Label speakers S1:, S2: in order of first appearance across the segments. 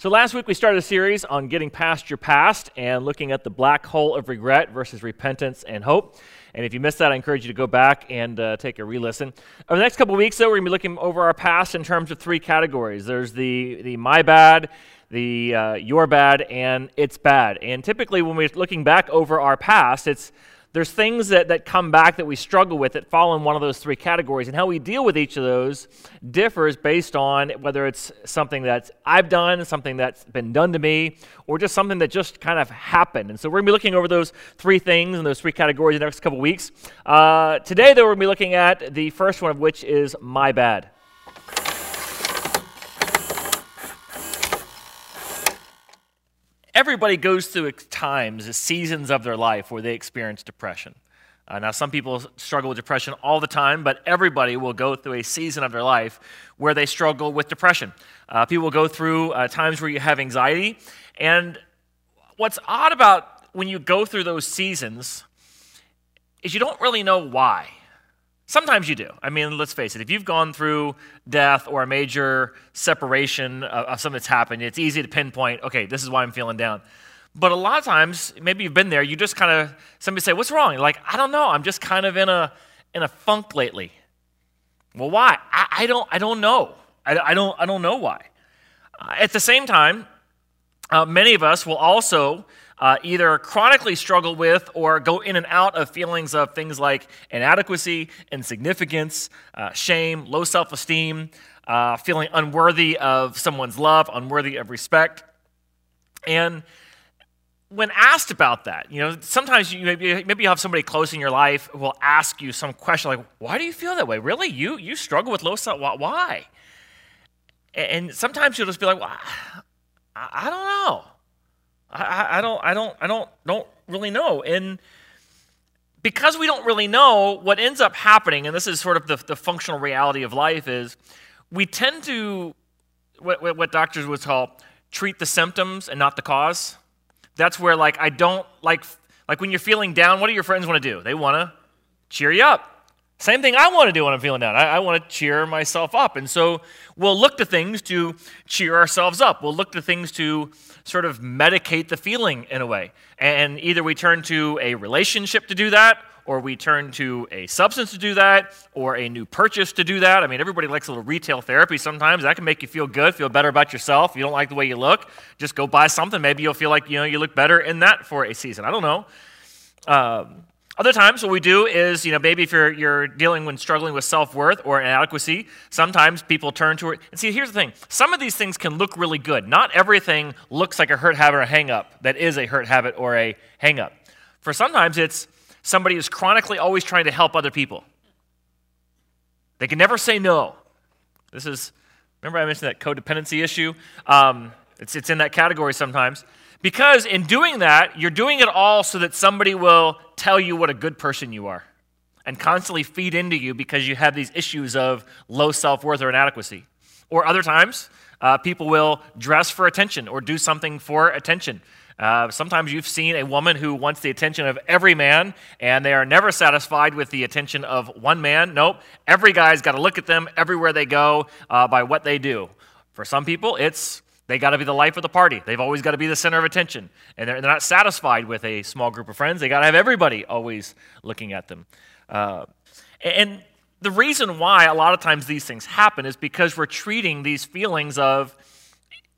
S1: So, last week we started a series on getting past your past and looking at the black hole of regret versus repentance and hope. And if you missed that, I encourage you to go back and uh, take a re listen. Over the next couple weeks, though, we're going to be looking over our past in terms of three categories there's the, the my bad, the uh, your bad, and it's bad. And typically, when we're looking back over our past, it's there's things that, that come back that we struggle with that fall in one of those three categories. And how we deal with each of those differs based on whether it's something that I've done, something that's been done to me, or just something that just kind of happened. And so we're going to be looking over those three things and those three categories in the next couple weeks. Uh, today, though, we're going to be looking at the first one of which is my bad. Everybody goes through times, seasons of their life where they experience depression. Uh, now, some people struggle with depression all the time, but everybody will go through a season of their life where they struggle with depression. Uh, people go through uh, times where you have anxiety. And what's odd about when you go through those seasons is you don't really know why. Sometimes you do. I mean, let's face it, if you've gone through death or a major separation of, of something that's happened, it's easy to pinpoint, okay, this is why I'm feeling down. But a lot of times, maybe you've been there, you just kind of, somebody say, what's wrong? You're like, I don't know, I'm just kind of in a, in a funk lately. Well, why? I, I don't, I don't know. I, I, don't, I don't know why. Uh, at the same time, uh, many of us will also uh, either chronically struggle with or go in and out of feelings of things like inadequacy, insignificance, uh, shame, low self esteem, uh, feeling unworthy of someone's love, unworthy of respect. And when asked about that, you know, sometimes you maybe, maybe you have somebody close in your life who will ask you some question like, "Why do you feel that way? Really? You you struggle with low self? Why?" And sometimes you'll just be like, "Well, I, I don't know." I, I don't, I don't, I don't, don't really know. And because we don't really know, what ends up happening, and this is sort of the, the functional reality of life, is we tend to what, what doctors would call treat the symptoms and not the cause. That's where, like, I don't like, like when you're feeling down. What do your friends want to do? They want to cheer you up. Same thing I want to do when I'm feeling down. I, I, want to cheer myself up. And so we'll look to things to cheer ourselves up. We'll look to things to sort of medicate the feeling in a way. And either we turn to a relationship to do that, or we turn to a substance to do that, or a new purchase to do that. I mean, everybody likes a little retail therapy sometimes. That can make you feel good, feel better about yourself. If you don't like the way you look, just go buy something. Maybe you'll feel like you know you look better in that for a season. I don't know. Um, other times, what we do is, you know, maybe if you're, you're dealing when struggling with self worth or inadequacy, sometimes people turn to it. And see, here's the thing some of these things can look really good. Not everything looks like a hurt habit or a hang up that is a hurt habit or a hang up. For sometimes, it's somebody who's chronically always trying to help other people. They can never say no. This is, remember I mentioned that codependency issue? Um, it's, it's in that category sometimes. Because in doing that, you're doing it all so that somebody will tell you what a good person you are and constantly feed into you because you have these issues of low self worth or inadequacy. Or other times, uh, people will dress for attention or do something for attention. Uh, sometimes you've seen a woman who wants the attention of every man, and they are never satisfied with the attention of one man. Nope, every guy's got to look at them everywhere they go uh, by what they do. For some people, it's they got to be the life of the party. They've always got to be the center of attention. And they're, they're not satisfied with a small group of friends. They got to have everybody always looking at them. Uh, and the reason why a lot of times these things happen is because we're treating these feelings of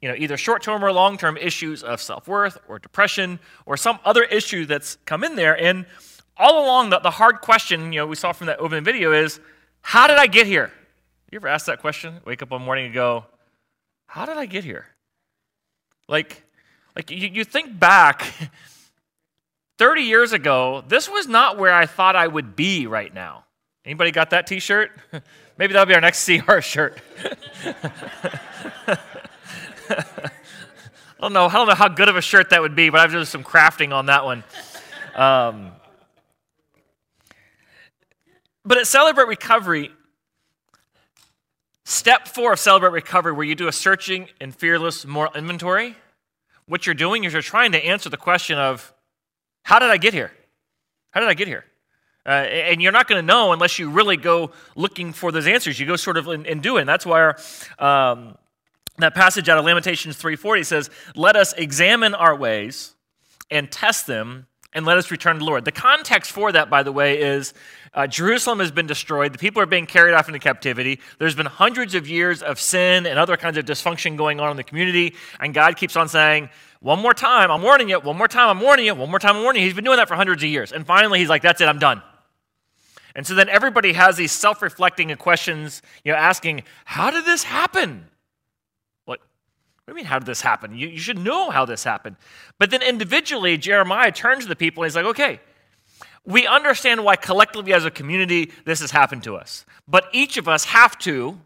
S1: you know, either short term or long term issues of self worth or depression or some other issue that's come in there. And all along, the, the hard question, you know, we saw from that opening video is how did I get here? You ever ask that question? Wake up one morning and go, how did I get here? Like, like you, you think back 30 years ago, this was not where I thought I would be right now. Anybody got that t-shirt? Maybe that'll be our next CR shirt. I don't know. I don't know how good of a shirt that would be, but I've done some crafting on that one. Um, but at Celebrate Recovery, Step four of Celebrate Recovery, where you do a searching and fearless moral inventory, what you're doing is you're trying to answer the question of, how did I get here? How did I get here? Uh, and you're not going to know unless you really go looking for those answers. You go sort of and, do it. And that's why our, um, that passage out of Lamentations 3:40 says, "Let us examine our ways and test them, and let us return to the Lord." The context for that, by the way, is uh, Jerusalem has been destroyed. The people are being carried off into captivity. There's been hundreds of years of sin and other kinds of dysfunction going on in the community, and God keeps on saying, "One more time, I'm warning you. One more time, I'm warning you. One more time, I'm warning you." He's been doing that for hundreds of years, and finally, he's like, "That's it. I'm done." And so then everybody has these self-reflecting questions, you know, asking, "How did this happen?" What do you mean, how did this happen? You, you should know how this happened. But then individually, Jeremiah turns to the people and he's like, okay, we understand why collectively as a community this has happened to us. But each of us have to,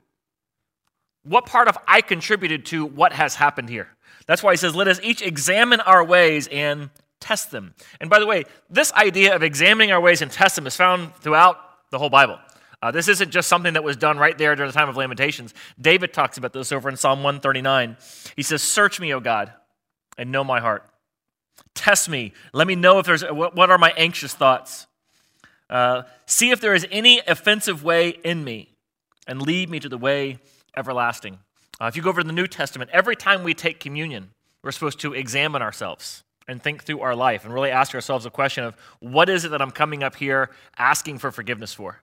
S1: what part of I contributed to what has happened here? That's why he says, let us each examine our ways and test them. And by the way, this idea of examining our ways and test them is found throughout the whole Bible. Uh, this isn't just something that was done right there during the time of Lamentations. David talks about this over in Psalm 139. He says, Search me, O God, and know my heart. Test me. Let me know if there's what are my anxious thoughts. Uh, see if there is any offensive way in me, and lead me to the way everlasting. Uh, if you go over to the New Testament, every time we take communion, we're supposed to examine ourselves and think through our life and really ask ourselves a question of what is it that I'm coming up here asking for forgiveness for?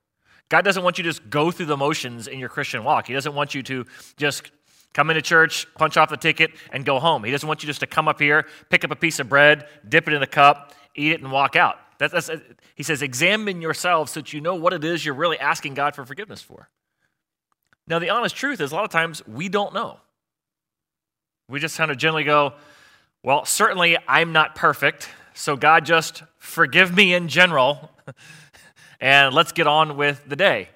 S1: God doesn't want you to just go through the motions in your Christian walk. He doesn't want you to just come into church, punch off the ticket, and go home. He doesn't want you just to come up here, pick up a piece of bread, dip it in a cup, eat it, and walk out. that's, uh, he says, examine yourselves so that you know what it is you're really asking God for forgiveness for. Now, the honest truth is, a lot of times we don't know. We just kind of generally go, well, certainly I'm not perfect, so God just forgive me in general. and let's get on with the day.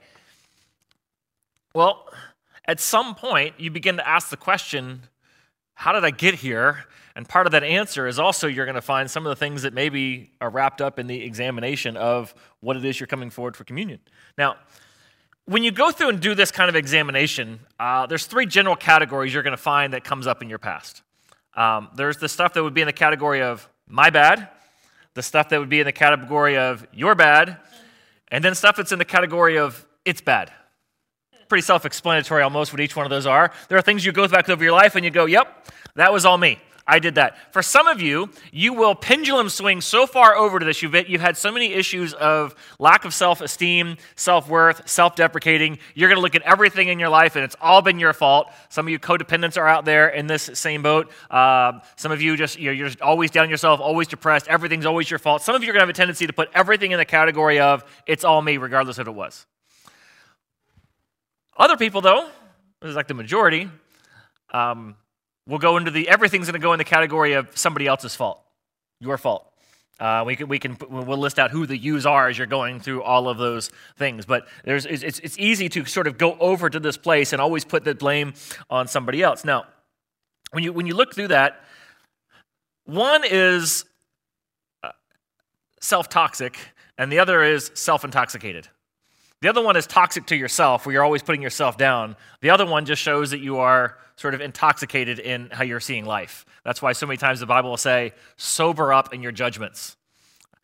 S1: Well, at some point, you begin to ask the question, how did I get here? And part of that answer is also you're going to find some of the things that maybe are wrapped up in the examination of what it is you're coming forward for communion. Now, when you go through and do this kind of examination, uh, there's three general categories you're going to find that comes up in your past. Um, there's the stuff that would be in the category of my bad, the stuff that would be in the category of your bad, and then stuff that's in the category of it's bad. Pretty self explanatory almost what each one of those are. There are things you go back over your life and you go, yep, that was all me. I did that. For some of you, you will pendulum swing so far over to this. You've, you've had so many issues of lack of self esteem, self worth, self deprecating. You're going to look at everything in your life and it's all been your fault. Some of you codependents are out there in this same boat. Uh, some of you just, you're, you're just always down yourself, always depressed. Everything's always your fault. Some of you are going to have a tendency to put everything in the category of it's all me, regardless of what it was. Other people, though, this is like the majority, um, We'll go into the, everything's going to go in the category of somebody else's fault, your fault. Uh, we can, we can, we'll list out who the yous are as you're going through all of those things. But there's, it's, it's easy to sort of go over to this place and always put the blame on somebody else. Now, when you, when you look through that, one is uh, self toxic, and the other is self intoxicated. The other one is toxic to yourself, where you're always putting yourself down. The other one just shows that you are sort of intoxicated in how you're seeing life. That's why so many times the Bible will say, sober up in your judgments.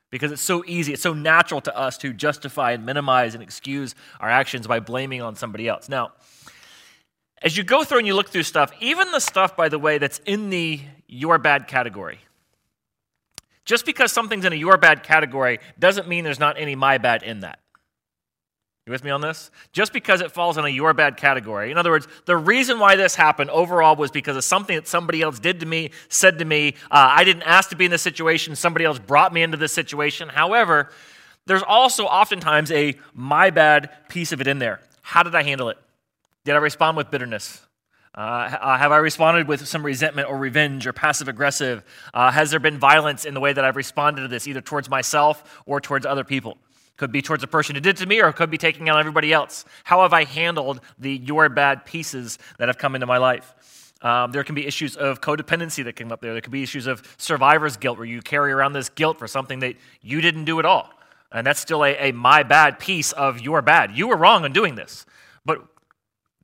S1: Because it's so easy, it's so natural to us to justify and minimize and excuse our actions by blaming on somebody else. Now, as you go through and you look through stuff, even the stuff, by the way, that's in the your bad category, just because something's in a your bad category doesn't mean there's not any my bad in that. You with me on this? Just because it falls in a your bad category. In other words, the reason why this happened overall was because of something that somebody else did to me, said to me. Uh, I didn't ask to be in this situation. Somebody else brought me into this situation. However, there's also oftentimes a my bad piece of it in there. How did I handle it? Did I respond with bitterness? Uh, uh have I responded with some resentment or revenge or passive aggressive? Uh, has there been violence in the way that I've responded to this, either towards myself or towards other people? Could be towards a person who did to me, or it could be taking out everybody else. How have I handled the your bad pieces that have come into my life? Um, there can be issues of codependency that come up there. There could be issues of survivor's guilt, where you carry around this guilt for something that you didn't do at all. And that's still a, a my bad piece of your bad. You were wrong in doing this. But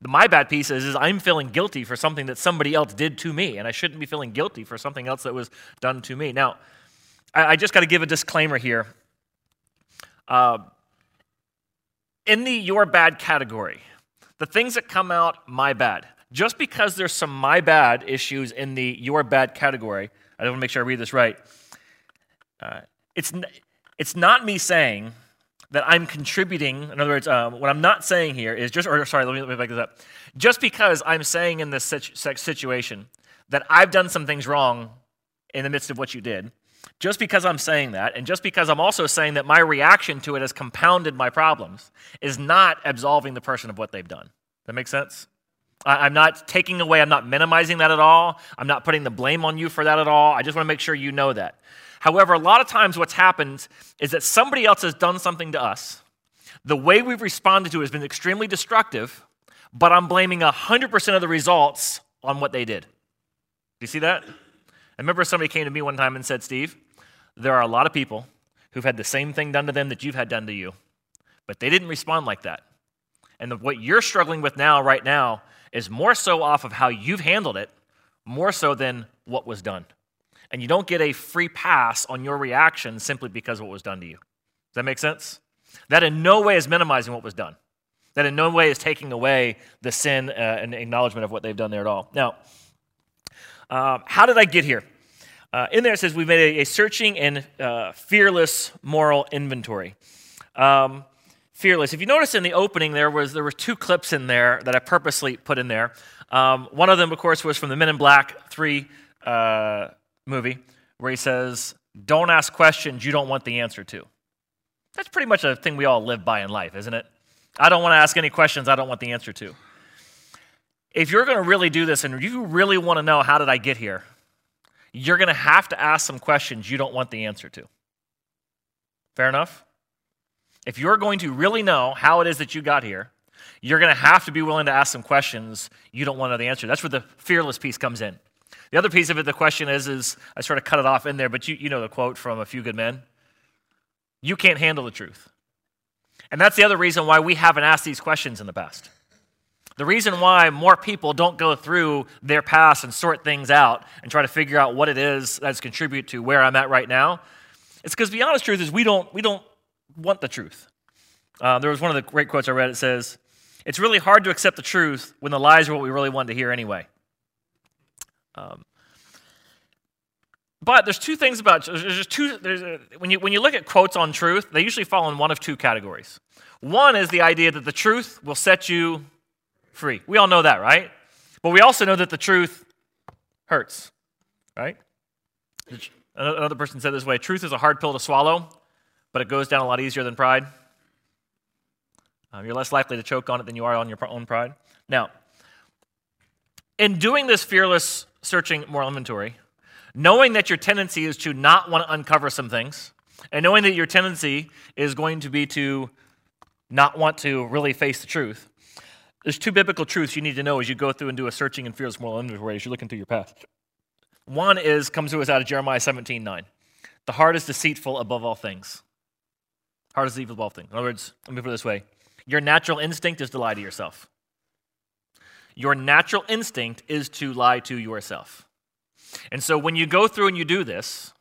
S1: my bad piece is, is I'm feeling guilty for something that somebody else did to me, and I shouldn't be feeling guilty for something else that was done to me. Now, I, I just got to give a disclaimer here. Uh, in the your bad category, the things that come out my bad, just because there's some my bad issues in the your bad category, I don't want to make sure I read this right. Uh, it's, it's not me saying that I'm contributing. In other words, um, what I'm not saying here is just, or sorry, let me, let me back this up. Just because I'm saying in this situation that I've done some things wrong in the midst of what you did, just because I'm saying that, and just because I'm also saying that my reaction to it has compounded my problems, is not absolving the person of what they've done. That makes sense? I'm not taking away, I'm not minimizing that at all. I'm not putting the blame on you for that at all. I just want to make sure you know that. However, a lot of times what's happened is that somebody else has done something to us. The way we've responded to it has been extremely destructive, but I'm blaming 100% of the results on what they did. Do you see that? I remember somebody came to me one time and said, Steve, there are a lot of people who've had the same thing done to them that you've had done to you, but they didn't respond like that. And what you're struggling with now, right now, is more so off of how you've handled it, more so than what was done. And you don't get a free pass on your reaction simply because of what was done to you. Does that make sense? That in no way is minimizing what was done. That in no way is taking away the sin uh, and acknowledgement of what they've done there at all. Now, uh, how did I get here? Uh, in there it says we've made a, a searching and uh, fearless moral inventory. Um, fearless. If you notice in the opening, there was there were two clips in there that I purposely put in there. Um, one of them, of course, was from the Men in Black Three uh, movie, where he says, "Don't ask questions you don't want the answer to." That's pretty much a thing we all live by in life, isn't it? I don't want to ask any questions I don't want the answer to. If you're going to really do this and you really want to know how did I get here, you're going to have to ask some questions you don't want the answer to. Fair enough? If you're going to really know how it is that you got here, you're going to have to be willing to ask some questions you don't want to know the answer. That's where the fearless piece comes in. The other piece of it, the question is, is I sort of cut it off in there, but you, you know the quote from A Few Good Men. You can't handle the truth. And that's the other reason why we haven't asked these questions in the past. The reason why more people don't go through their past and sort things out and try to figure out what it is that's contribute to where I'm at right now, it's because the honest truth is we don't, we don't want the truth. Uh, there was one of the great quotes I read. It says, It's really hard to accept the truth when the lies are what we really want to hear anyway. Um, but there's two things about there's just two there's a, when you when you look at quotes on truth, they usually fall in one of two categories. One is the idea that the truth will set you free. We all know that, right? But we also know that the truth hurts, right? Another person said this way: truth is a hard pill to swallow, but it goes down a lot easier than pride. Um, you're less likely to choke on it than you are on your own pride. Now, in doing this fearless searching moral inventory, knowing that your tendency is to not want to uncover some things, and knowing that your tendency is going to be to not want to really face the truth, there's two biblical truths you need to know as you go through and do a searching and fearless moral inventory as you're looking through your past. One is comes to us out of Jeremiah 17 9. The heart is deceitful above all things. Heart is deceitful above all things. In other words, let me put it this way your natural instinct is to lie to yourself. Your natural instinct is to lie to yourself. And so when you go through and you do this,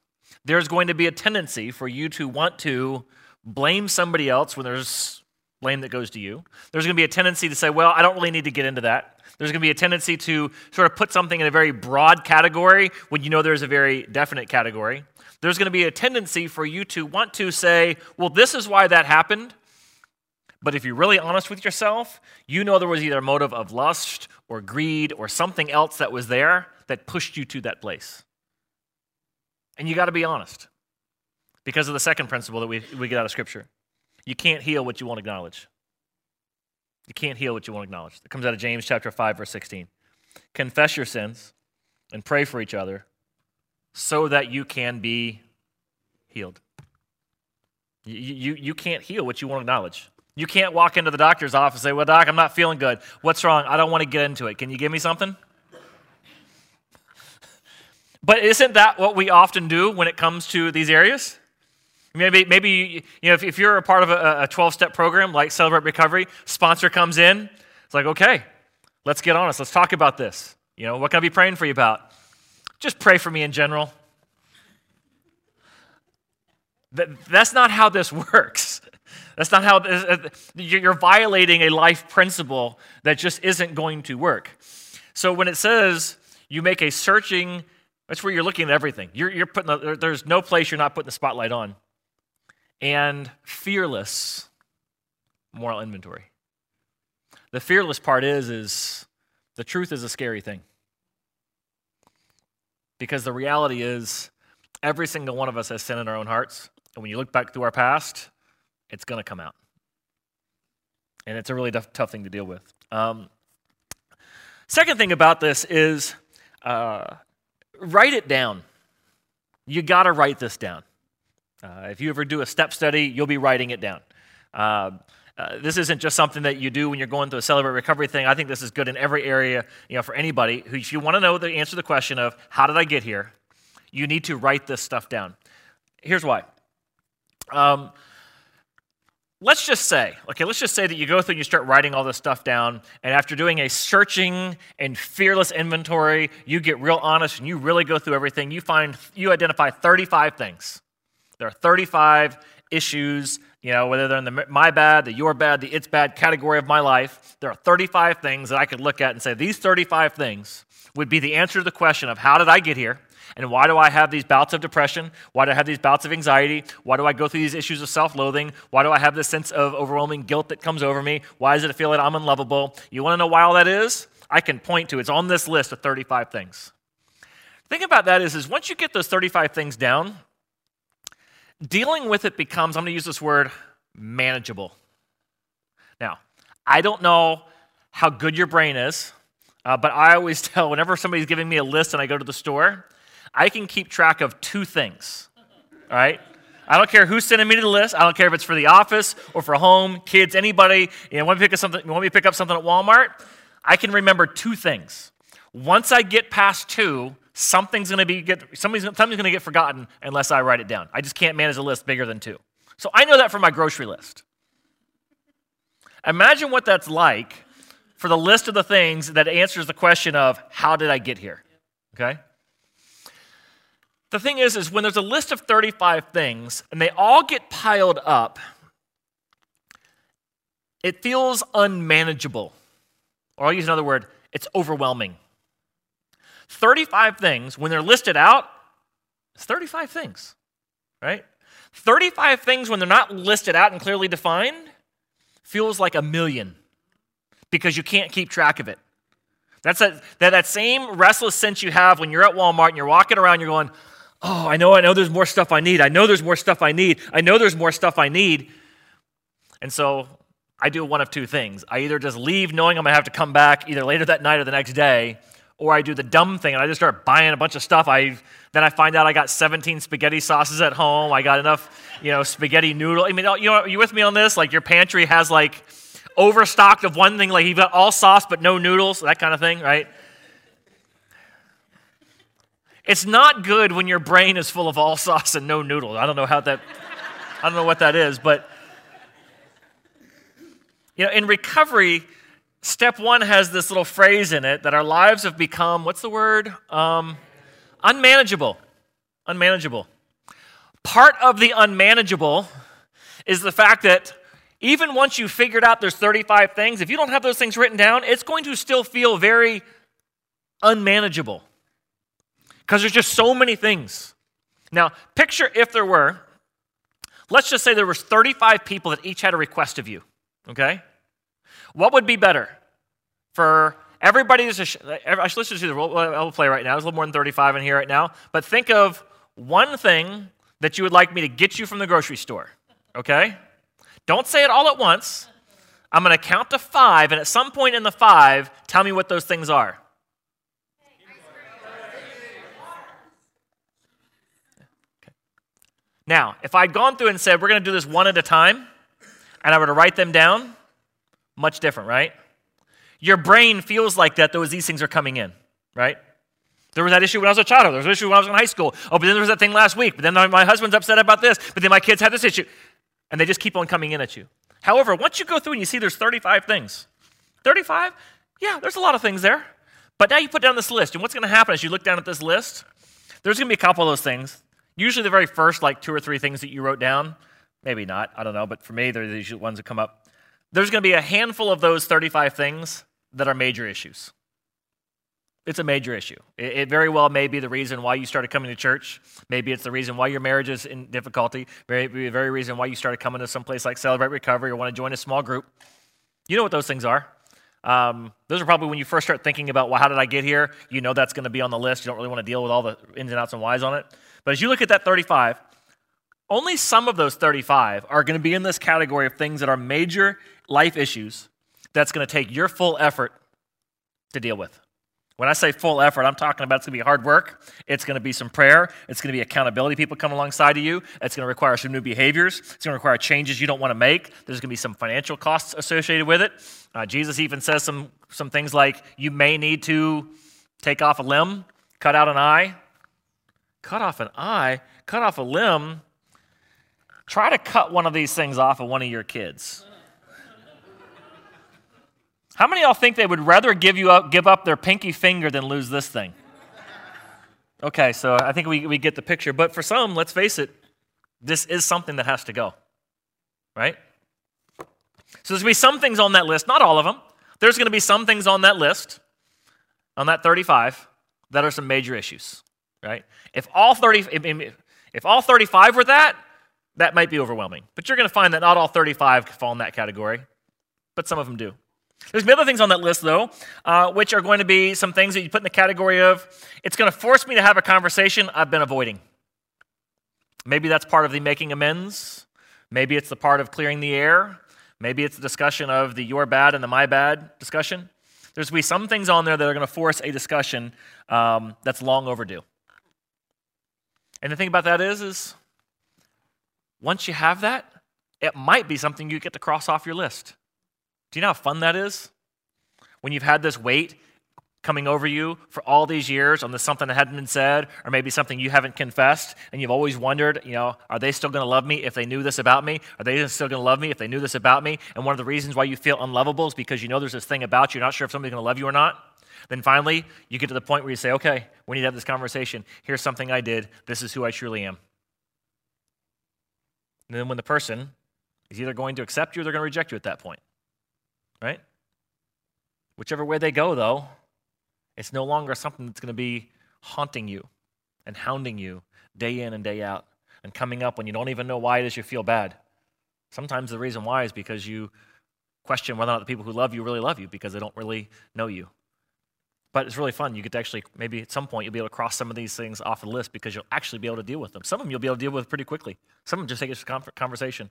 S1: there's going to be a tendency for you to want to blame somebody else when there's blame that goes to you. There's going to be a tendency to say, well, I don't really need to get into that. There's going to be a tendency to sort of put something in a very broad category when you know there's a very definite category. There's going to be a tendency for you to want to say, well, this is why that happened. But if you're really honest with yourself, you know there was either a motive of lust or greed or something else that was there that pushed you to that place. And you got to be honest because of the second principle that we, we get out of Scripture. You can't heal what you won't acknowledge. You can't heal what you won't acknowledge. That comes out of James chapter 5, verse 16. Confess your sins and pray for each other so that you can be healed. You, you, you can't heal what you won't acknowledge. You can't walk into the doctor's office and say, Well, doc, I'm not feeling good. What's wrong? I don't want to get into it. Can you give me something? But isn't that what we often do when it comes to these areas? Maybe, maybe you know, if, if you're a part of a 12 step program like Celebrate Recovery, sponsor comes in, it's like, okay, let's get honest. Let's talk about this. You know, what can I be praying for you about? Just pray for me in general. That, that's not how this works. That's not how uh, you're violating a life principle that just isn't going to work. So when it says you make a searching, that's where you're looking at everything. You're, you're putting the, there's no place you're not putting the spotlight on. And fearless moral inventory. The fearless part is, is the truth is a scary thing. Because the reality is, every single one of us has sin in our own hearts. And when you look back through our past, it's going to come out. And it's a really tough, tough thing to deal with. Um, second thing about this is uh, write it down. You got to write this down. Uh, if you ever do a step study, you'll be writing it down. Uh, uh, this isn't just something that you do when you're going through a celebrate recovery thing. I think this is good in every area, you know, for anybody who, if you want to know the answer to the question of how did I get here, you need to write this stuff down. Here's why. Um, let's just say, okay, let's just say that you go through and you start writing all this stuff down, and after doing a searching and fearless inventory, you get real honest and you really go through everything. You find, you identify 35 things. There are 35 issues you know, whether they're in the my bad, the your bad, the it's bad category of my life, there are 35 things that I could look at and say, these 35 things would be the answer to the question of how did I get here? And why do I have these bouts of depression? Why do I have these bouts of anxiety? Why do I go through these issues of self loathing? Why do I have this sense of overwhelming guilt that comes over me? Why does it feel like I'm unlovable? You want to know why all that is? I can point to it's on this list of 35 things. The thing about that is, is once you get those 35 things down, dealing with it becomes, I'm going to use this word, manageable. Now, I don't know how good your brain is, uh, but I always tell whenever somebody's giving me a list and I go to the store, I can keep track of two things. All right? I don't care who's sending me the list. I don't care if it's for the office or for home, kids, anybody. You know, want me to pick up something? You want me to pick up something at Walmart? I can remember two things. Once I get past two, something's going to be get something's, something's going to get forgotten unless I write it down. I just can't manage a list bigger than two. So I know that from my grocery list. Imagine what that's like for the list of the things that answers the question of how did I get here? Okay? The thing is is when there's a list of 35 things and they all get piled up, it feels unmanageable. Or I'll use another word, it's overwhelming. 35 things, when they're listed out, it's 35 things, right? 35 things, when they're not listed out and clearly defined, feels like a million because you can't keep track of it. That's that, that, that same restless sense you have when you're at Walmart and you're walking around, you're going, Oh, I know, I know there's more stuff I need. I know there's more stuff I need. I know there's more stuff I need. And so I do one of two things. I either just leave knowing I'm going to have to come back either later that night or the next day, or I do the dumb thing and I just start buying a bunch of stuff. I then I find out I got 17 spaghetti sauces at home. I got enough, you know, spaghetti noodle. I mean, oh, you know, are you with me on this? Like your pantry has like overstocked of one thing, like you've got all sauce but no noodles, that kind of thing, right? It's not good when your brain is full of all sauce and no noodles. I don't know how that, I don't know what that is, but you know, in recovery, step one has this little phrase in it that our lives have become, what's the word? Um, unmanageable. Unmanageable. Part of the unmanageable is the fact that even once you've figured out there's 35 things, if you don't have those things written down, it's going to still feel very unmanageable because there's just so many things. Now, picture if there were, let's just say there was 35 people that each had a request of you, okay? What would be better for everybody to, sh- let's just do the role, uh, I'll play right now. There's a little more than 35 in here right now. But think of one thing that you would like me to get you from the grocery store, okay? Don't say it all at once. I'm going to count to five, and at some point in the five, tell me what those things are. Okay. Now, if I'd gone through and said, we're going to do this one at a time, and I were to write them down, much different, right? Your brain feels like that, though, as these things are coming in, right? There was that issue when I was a child. There was an issue when I was in high school. Oh, but then there was that thing last week. But then my husband's upset about this. But then my kids had this issue. And they just keep on coming in at you. However, once you go through and you see there's 35 things, 35? Yeah, there's a lot of things there. But now you put down this list. And what's going to happen as you look down at this list? There's going to be a couple of those things. Usually the very first, like two or three things that you wrote down. Maybe not. I don't know. But for me, they're the ones that come up. There's going to be a handful of those 35 things that are major issues. It's a major issue. It, it, very well may be the reason why you started coming to church. Maybe it's the reason why your marriage is in difficulty. Maybe the very reason why you started coming to some place like Celebrate Recovery or want to join a small group. You know what those things are. Um, those are probably when you first start thinking about, well, how did I get here? You know that's going to be on the list. You don't really want to deal with all the ins and outs and whys on it. But as you look at that 35, only some of those 35 are going to be in this category of things that are major life issues that's going to take your full effort to deal with. When I say full effort, I'm talking about it's going to be hard work. It's going to be some prayer. It's going to be accountability people come alongside of you. It's going to require some new behaviors. It's going to require changes you don't want to make. There's going to be some financial costs associated with it. Uh, Jesus even says some, some things like you may need to take off a limb, cut out an eye. Cut off an eye? Cut off a limb? Try to cut one of these things off of one of your kids. How many of y'all think they would rather give, you up, give up their pinky finger than lose this thing? Okay, so I think we, we get the picture. But for some, let's face it, this is something that has to go, right? So there's going to be some things on that list, not all of them. There's going to be some things on that list, on that 35, that are some major issues, right? If all 30, if, if all 35 were that, that might be overwhelming. But you're going to find that not all 35 fall in that category, but some of them do. There's other things on that list, though, uh, which are going to be some things that you put in the category of it's going to force me to have a conversation I've been avoiding. Maybe that's part of the making amends. Maybe it's the part of clearing the air. Maybe it's the discussion of the your bad and the my bad discussion. There's going to be some things on there that are going to force a discussion um, that's long overdue. And the thing about that is, is once you have that, it might be something you get to cross off your list. Do you know how fun that is? When you've had this weight coming over you for all these years on the something that hadn't been said, or maybe something you haven't confessed, and you've always wondered, you know, are they still going to love me if they knew this about me? Are they still going to love me if they knew this about me? And one of the reasons why you feel unlovable is because you know there's this thing about you, you're not sure if somebody's going to love you or not. Then finally, you get to the point where you say, okay, we need to have this conversation. Here's something I did. This is who I truly am. And then when the person is either going to accept you or they're going to reject you at that point right? Whichever way they go, though, it's no longer something that's going to be haunting you and hounding you day in and day out and coming up when you don't even know why it is you feel bad. Sometimes the reason why is because you question whether or not the people who love you really love you because they don't really know you. But it's really fun. You get to actually, maybe at some point, you'll be able to cross some of these things off the list because you'll actually be able to deal with them. Some of them you'll be able to deal with pretty quickly. Some of them just take a conversation.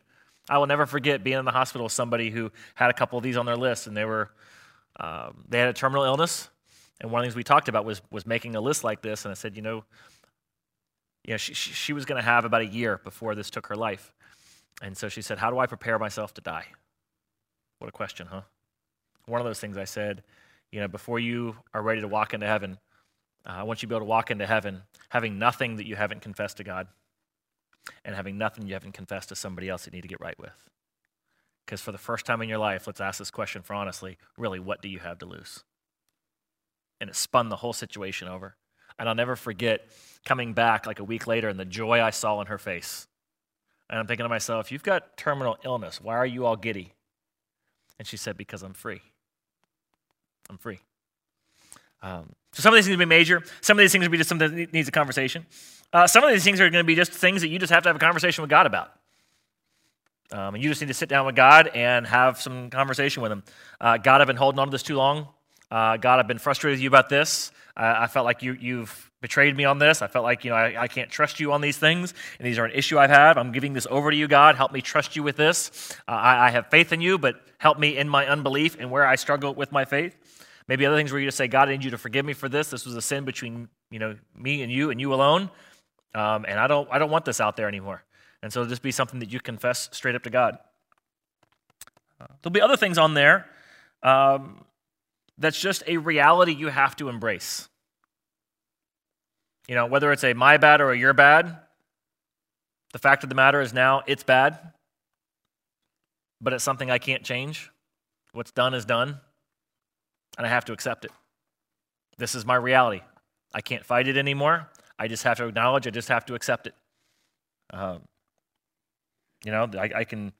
S1: I will never forget being in the hospital with somebody who had a couple of these on their list, and they were um, they had a terminal illness. And one of the things we talked about was was making a list like this. And I said, you know, you know, she, she, she was going to have about a year before this took her life. And so she said, how do I prepare myself to die? What a question, huh? One of those things I said, you know, before you are ready to walk into heaven, uh, I want you to be able to walk into heaven having nothing that you haven't confessed to God and having nothing you haven't confessed to somebody else you need to get right with. Because for the first time in your life, let's ask this question for honestly really, what do you have to lose? And it spun the whole situation over. And I'll never forget coming back like a week later and the joy I saw on her face. And I'm thinking to myself, you've got terminal illness. Why are you all giddy? And she said, because I'm free. I'm free. Um, so some of these things will be major. Some of these things will be just something that needs a conversation. Uh, some of these things are going to be just things that you just have to have a conversation with God about. Um, and you just need to sit down with God and have some conversation with Him. Uh, God, I've been holding on to this too long. Uh, God, I've been frustrated with you about this. I felt like you, you've betrayed me on this. I felt like you know I, I, can't trust you on these things, and these are an issue I've had. I'm giving this over to you, God. Help me trust you with this. Uh, I, I, have faith in you, but help me in my unbelief and where I struggle with my faith. Maybe other things where you just say, God, I need you to forgive me for this. This was a sin between you know me and you and you alone. Um, and I don't, I don't want this out there anymore. And so just be something that you confess straight up to God. There'll be other things on there um, that's just a reality you have to embrace. You know, whether it's a my bad or a your bad, the fact of the matter is now it's bad, but it's something I can't change. What's done is done, and I have to accept it. This is my reality. I can't fight it anymore. I just have to acknowledge, I just have to accept it. Um, you know, I, I can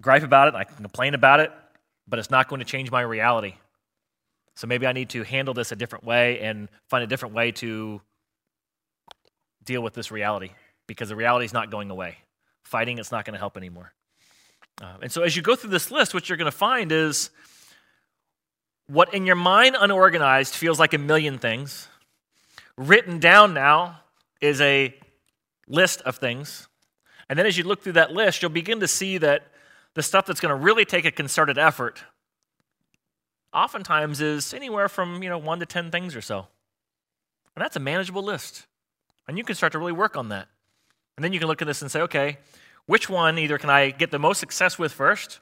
S1: gripe about it, I can complain about it, but it's not going to change my reality. So maybe I need to handle this a different way and find a different way to deal with this reality because the reality is not going away. Fighting it's not going to help anymore. Uh, and so as you go through this list, what you're going to find is what in your mind unorganized feels like a million things, written down now is a list of things. And then as you look through that list, you'll begin to see that the stuff that's going to really take a concerted effort oftentimes is anywhere from, you know, 1 to 10 things or so. And that's a manageable list. And you can start to really work on that. And then you can look at this and say, okay, which one either can I get the most success with first,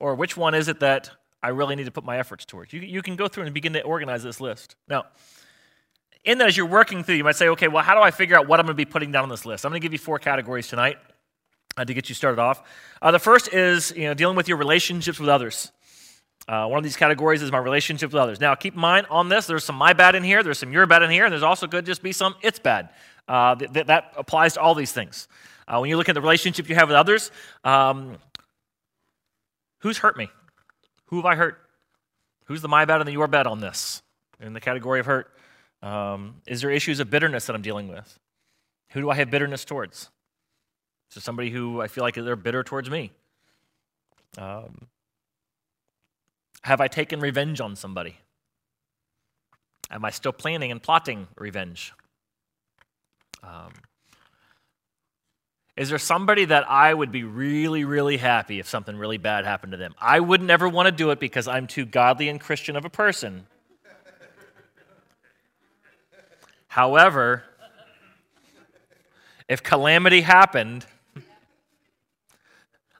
S1: or which one is it that I really need to put my efforts towards? You, you can go through and begin to organize this list. Now, in that, as you're working through, you might say, okay, well, how do I figure out what I'm going to be putting down on this list? I'm going to give you four categories tonight uh, to get you started off. Uh, the first is you know, dealing with your relationships with others. Uh, one of these categories is my relationship with others. Now, keep in mind on this, there's some my bad in here, there's some your bad in here, and there's also could just be some it's bad. Uh, th- th- that applies to all these things. Uh, when you look at the relationship you have with others, um, who's hurt me? Who have I hurt? Who's the my bad and the your bad on this? In the category of hurt, um, is there issues of bitterness that I'm dealing with? Who do I have bitterness towards? There somebody who I feel like they're bitter towards me? Um, have I taken revenge on somebody? Am I still planning and plotting revenge? Um, is there somebody that I would be really, really happy if something really bad happened to them? I would never want to do it because I'm too godly and Christian of a person. However, if calamity happened,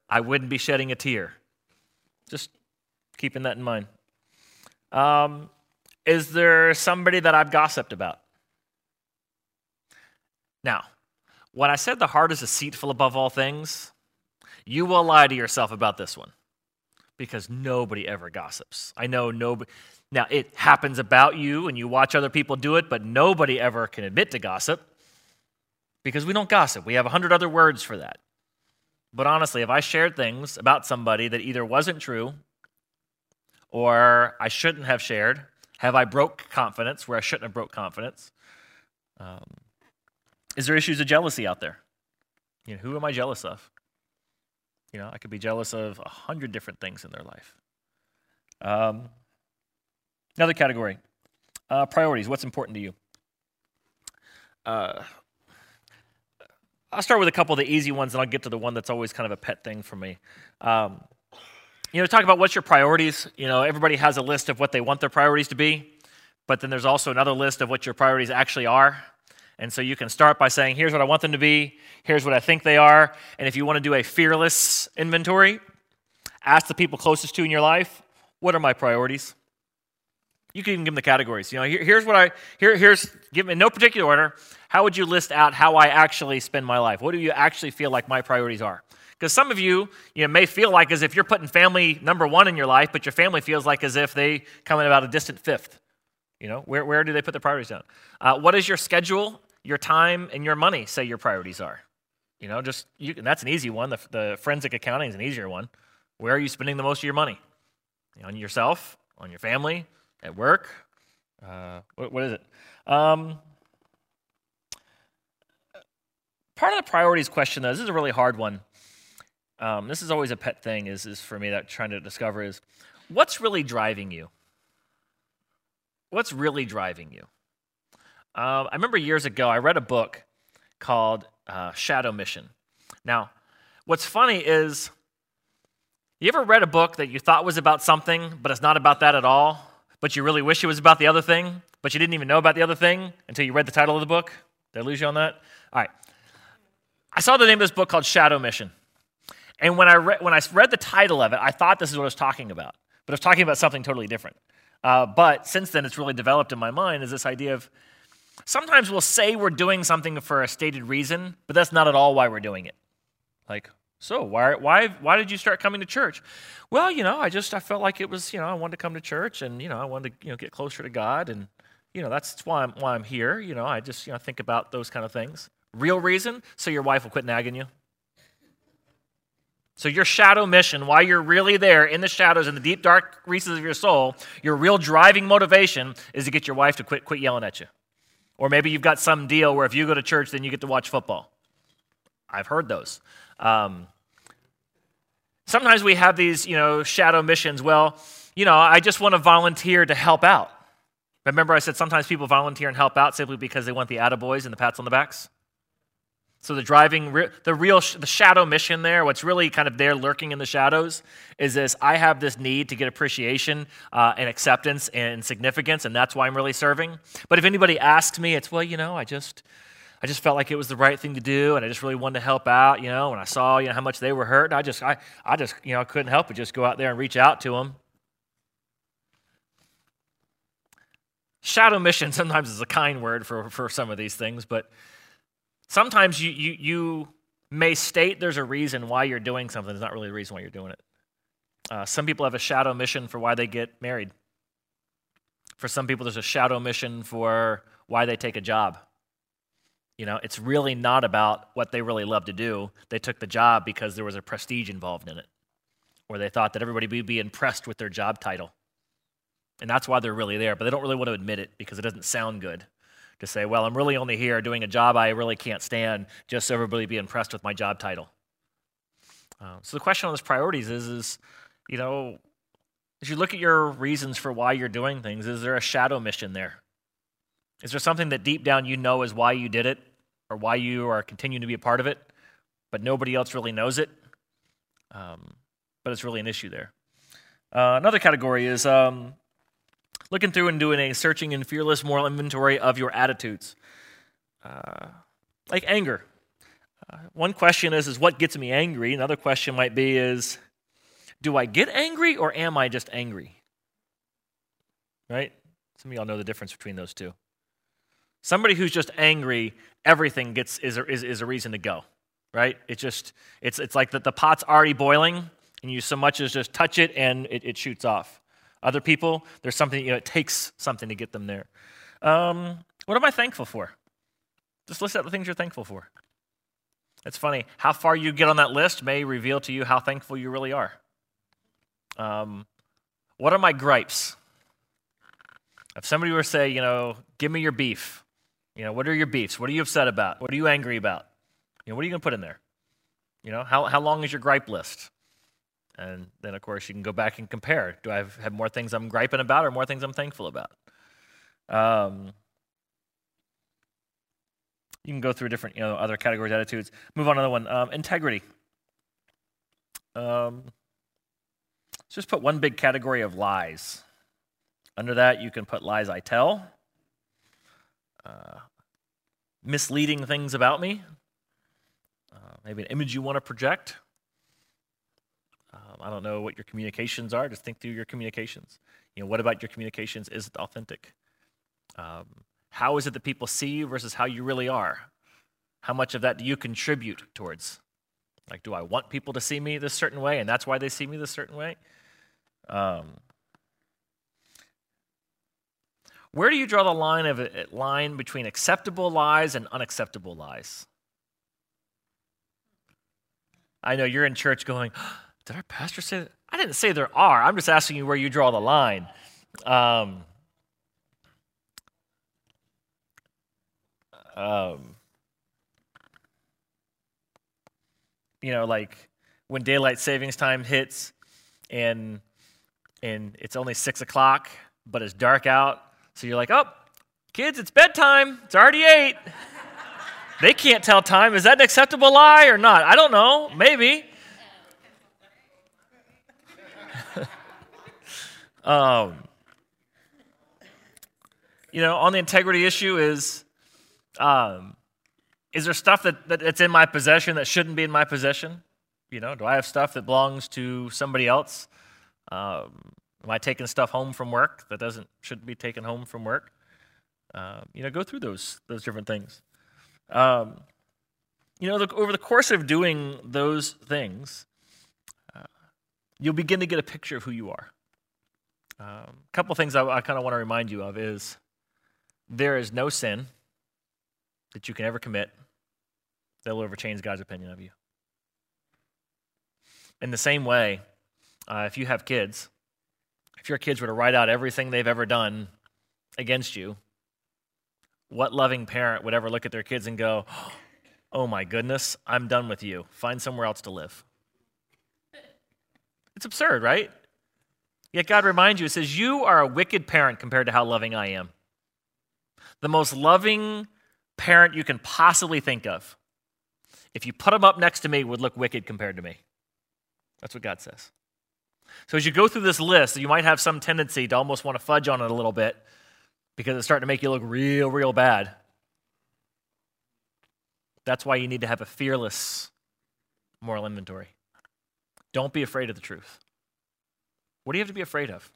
S1: I wouldn't be shedding a tear. Just keeping that in mind. Um, is there somebody that I've gossiped about? Now, when I said the heart is deceitful above all things, you will lie to yourself about this one because nobody ever gossips. I know nobody. Now, it happens about you and you watch other people do it, but nobody ever can admit to gossip because we don't gossip. We have a hundred other words for that. But honestly, if I shared things about somebody that either wasn't true or I shouldn't have shared? Have I broke confidence where I shouldn't have broke confidence? Um, is there issues of jealousy out there? You know, who am I jealous of? You know, I could be jealous of a hundred different things in their life. Um, another category: uh, priorities. What's important to you? Uh, I'll start with a couple of the easy ones, and I'll get to the one that's always kind of a pet thing for me. Um, you know, talk about what's your priorities. You know, everybody has a list of what they want their priorities to be, but then there's also another list of what your priorities actually are. And so you can start by saying, here's what I want them to be, here's what I think they are. And if you want to do a fearless inventory, ask the people closest to you in your life, what are my priorities? You can even give them the categories. You know, here, here's what I here, here's give in no particular order. How would you list out how I actually spend my life? What do you actually feel like my priorities are? Because some of you, you know, may feel like as if you're putting family number one in your life, but your family feels like as if they come in about a distant fifth. You know, where, where do they put their priorities down? Uh, what is your schedule, your time, and your money say your priorities are? You know, just you, that's an easy one. The, the forensic accounting is an easier one. Where are you spending the most of your money? On yourself, on your family, at work? Uh, what, what is it? Um, part of the priorities question, though, this is a really hard one. Um, this is always a pet thing is, is for me that trying to discover is what's really driving you? What's really driving you? Uh, I remember years ago I read a book called uh, Shadow Mission. Now, what's funny is you ever read a book that you thought was about something, but it's not about that at all, but you really wish it was about the other thing, but you didn't even know about the other thing until you read the title of the book? Did I lose you on that? All right. I saw the name of this book called Shadow Mission. And when I, re- when I read the title of it, I thought this is what I was talking about, but I was talking about something totally different. Uh, but since then, it's really developed in my mind is this idea of sometimes we'll say we're doing something for a stated reason, but that's not at all why we're doing it. Like, so why, why, why did you start coming to church? Well, you know, I just I felt like it was, you know, I wanted to come to church and, you know, I wanted to, you know, get closer to God and, you know, that's why I'm, why I'm here. You know, I just, you know, think about those kind of things. Real reason, so your wife will quit nagging you. So, your shadow mission, while you're really there in the shadows, in the deep, dark recesses of your soul, your real driving motivation is to get your wife to quit, quit yelling at you. Or maybe you've got some deal where if you go to church, then you get to watch football. I've heard those. Um, sometimes we have these, you know, shadow missions. Well, you know, I just want to volunteer to help out. Remember, I said sometimes people volunteer and help out simply because they want the attaboys and the pats on the backs? So the driving, the real, the shadow mission there, what's really kind of there lurking in the shadows, is this: I have this need to get appreciation uh, and acceptance and significance, and that's why I'm really serving. But if anybody asks me, it's well, you know, I just, I just felt like it was the right thing to do, and I just really wanted to help out. You know, when I saw you know how much they were hurt, I just, I, I just, you know, I couldn't help but just go out there and reach out to them. Shadow mission sometimes is a kind word for, for some of these things, but Sometimes you, you, you may state there's a reason why you're doing something. It's not really the reason why you're doing it. Uh, some people have a shadow mission for why they get married. For some people, there's a shadow mission for why they take a job. You know, it's really not about what they really love to do. They took the job because there was a prestige involved in it, or they thought that everybody would be impressed with their job title. And that's why they're really there, but they don't really want to admit it because it doesn't sound good to say, well, I'm really only here doing a job I really can't stand just so everybody be impressed with my job title. Uh, so the question on those priorities is, is, you know, as you look at your reasons for why you're doing things, is there a shadow mission there? Is there something that deep down you know is why you did it or why you are continuing to be a part of it, but nobody else really knows it? Um, but it's really an issue there. Uh, another category is um, looking through and doing a searching and fearless moral inventory of your attitudes. Uh, like anger. Uh, one question is, is what gets me angry? Another question might be is, do I get angry or am I just angry? Right? Some of y'all know the difference between those two. Somebody who's just angry, everything gets is a, is, is a reason to go. Right? It's just it's it's like that the pot's already boiling, and you so much as just touch it and it, it shoots off. Other people, there's something, you know, it takes something to get them there. Um, what am I thankful for? Just list out the things you're thankful for. It's funny. How far you get on that list may reveal to you how thankful you really are. Um, what are my gripes? If somebody were to say, you know, give me your beef, you know, what are your beefs? What are you upset about? What are you angry about? You know, what are you going to put in there? You know, how, how long is your gripe list? And then, of course, you can go back and compare. Do I have, have more things I'm griping about or more things I'm thankful about? Um, you can go through different, you know, other categories, attitudes. Move on to another one. Um, integrity. Um, let's just put one big category of lies. Under that, you can put lies I tell, uh, misleading things about me, uh, maybe an image you want to project. I don't know what your communications are. Just think through your communications. You know, what about your communications is it authentic? Um, how is it that people see you versus how you really are? How much of that do you contribute towards? Like, do I want people to see me this certain way, and that's why they see me this certain way? Um, where do you draw the line of line between acceptable lies and unacceptable lies? I know you're in church going. Did our pastor say that? I didn't say there are. I'm just asking you where you draw the line. Um, um, you know, like when daylight savings time hits and and it's only six o'clock, but it's dark out. So you're like, oh, kids, it's bedtime. It's already eight. they can't tell time. Is that an acceptable lie or not? I don't know. Maybe. Um, you know, on the integrity issue is, um, is there stuff that, that, that's in my possession that shouldn't be in my possession? You know, do I have stuff that belongs to somebody else? Um, am I taking stuff home from work that doesn't shouldn't be taken home from work? Um, you know, go through those those different things. Um, you know, the, over the course of doing those things, uh, you'll begin to get a picture of who you are. A um, couple things I, I kind of want to remind you of is there is no sin that you can ever commit that will ever change God's opinion of you. In the same way, uh, if you have kids, if your kids were to write out everything they've ever done against you, what loving parent would ever look at their kids and go, Oh my goodness, I'm done with you. Find somewhere else to live? It's absurd, right? Yet God reminds you, it says, You are a wicked parent compared to how loving I am. The most loving parent you can possibly think of, if you put them up next to me, would look wicked compared to me. That's what God says. So as you go through this list, you might have some tendency to almost want to fudge on it a little bit because it's starting to make you look real, real bad. That's why you need to have a fearless moral inventory. Don't be afraid of the truth. What do you have to be afraid of?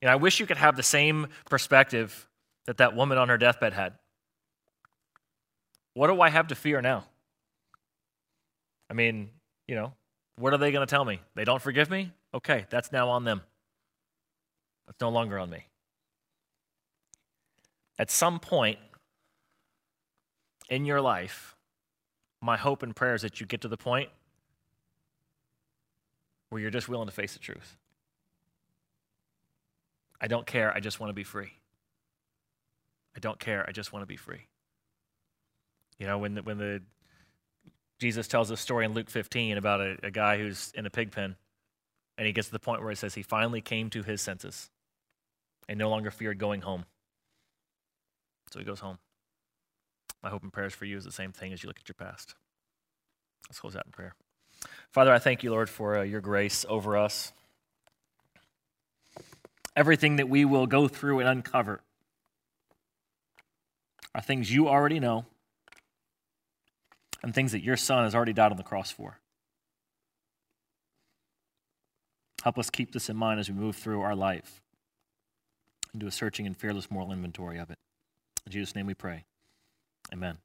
S1: You know, I wish you could have the same perspective that that woman on her deathbed had. What do I have to fear now? I mean, you know, what are they going to tell me? They don't forgive me? Okay, that's now on them. That's no longer on me. At some point in your life, my hope and prayer is that you get to the point where you're just willing to face the truth. I don't care, I just want to be free. I don't care, I just want to be free. You know, when the, when the Jesus tells a story in Luke 15 about a, a guy who's in a pig pen, and he gets to the point where he says he finally came to his senses and no longer feared going home. So he goes home. My hope and prayers for you is the same thing as you look at your past. Let's close out in prayer. Father, I thank you, Lord, for uh, your grace over us. Everything that we will go through and uncover are things you already know and things that your Son has already died on the cross for. Help us keep this in mind as we move through our life and do a searching and fearless moral inventory of it. In Jesus' name we pray. Amen.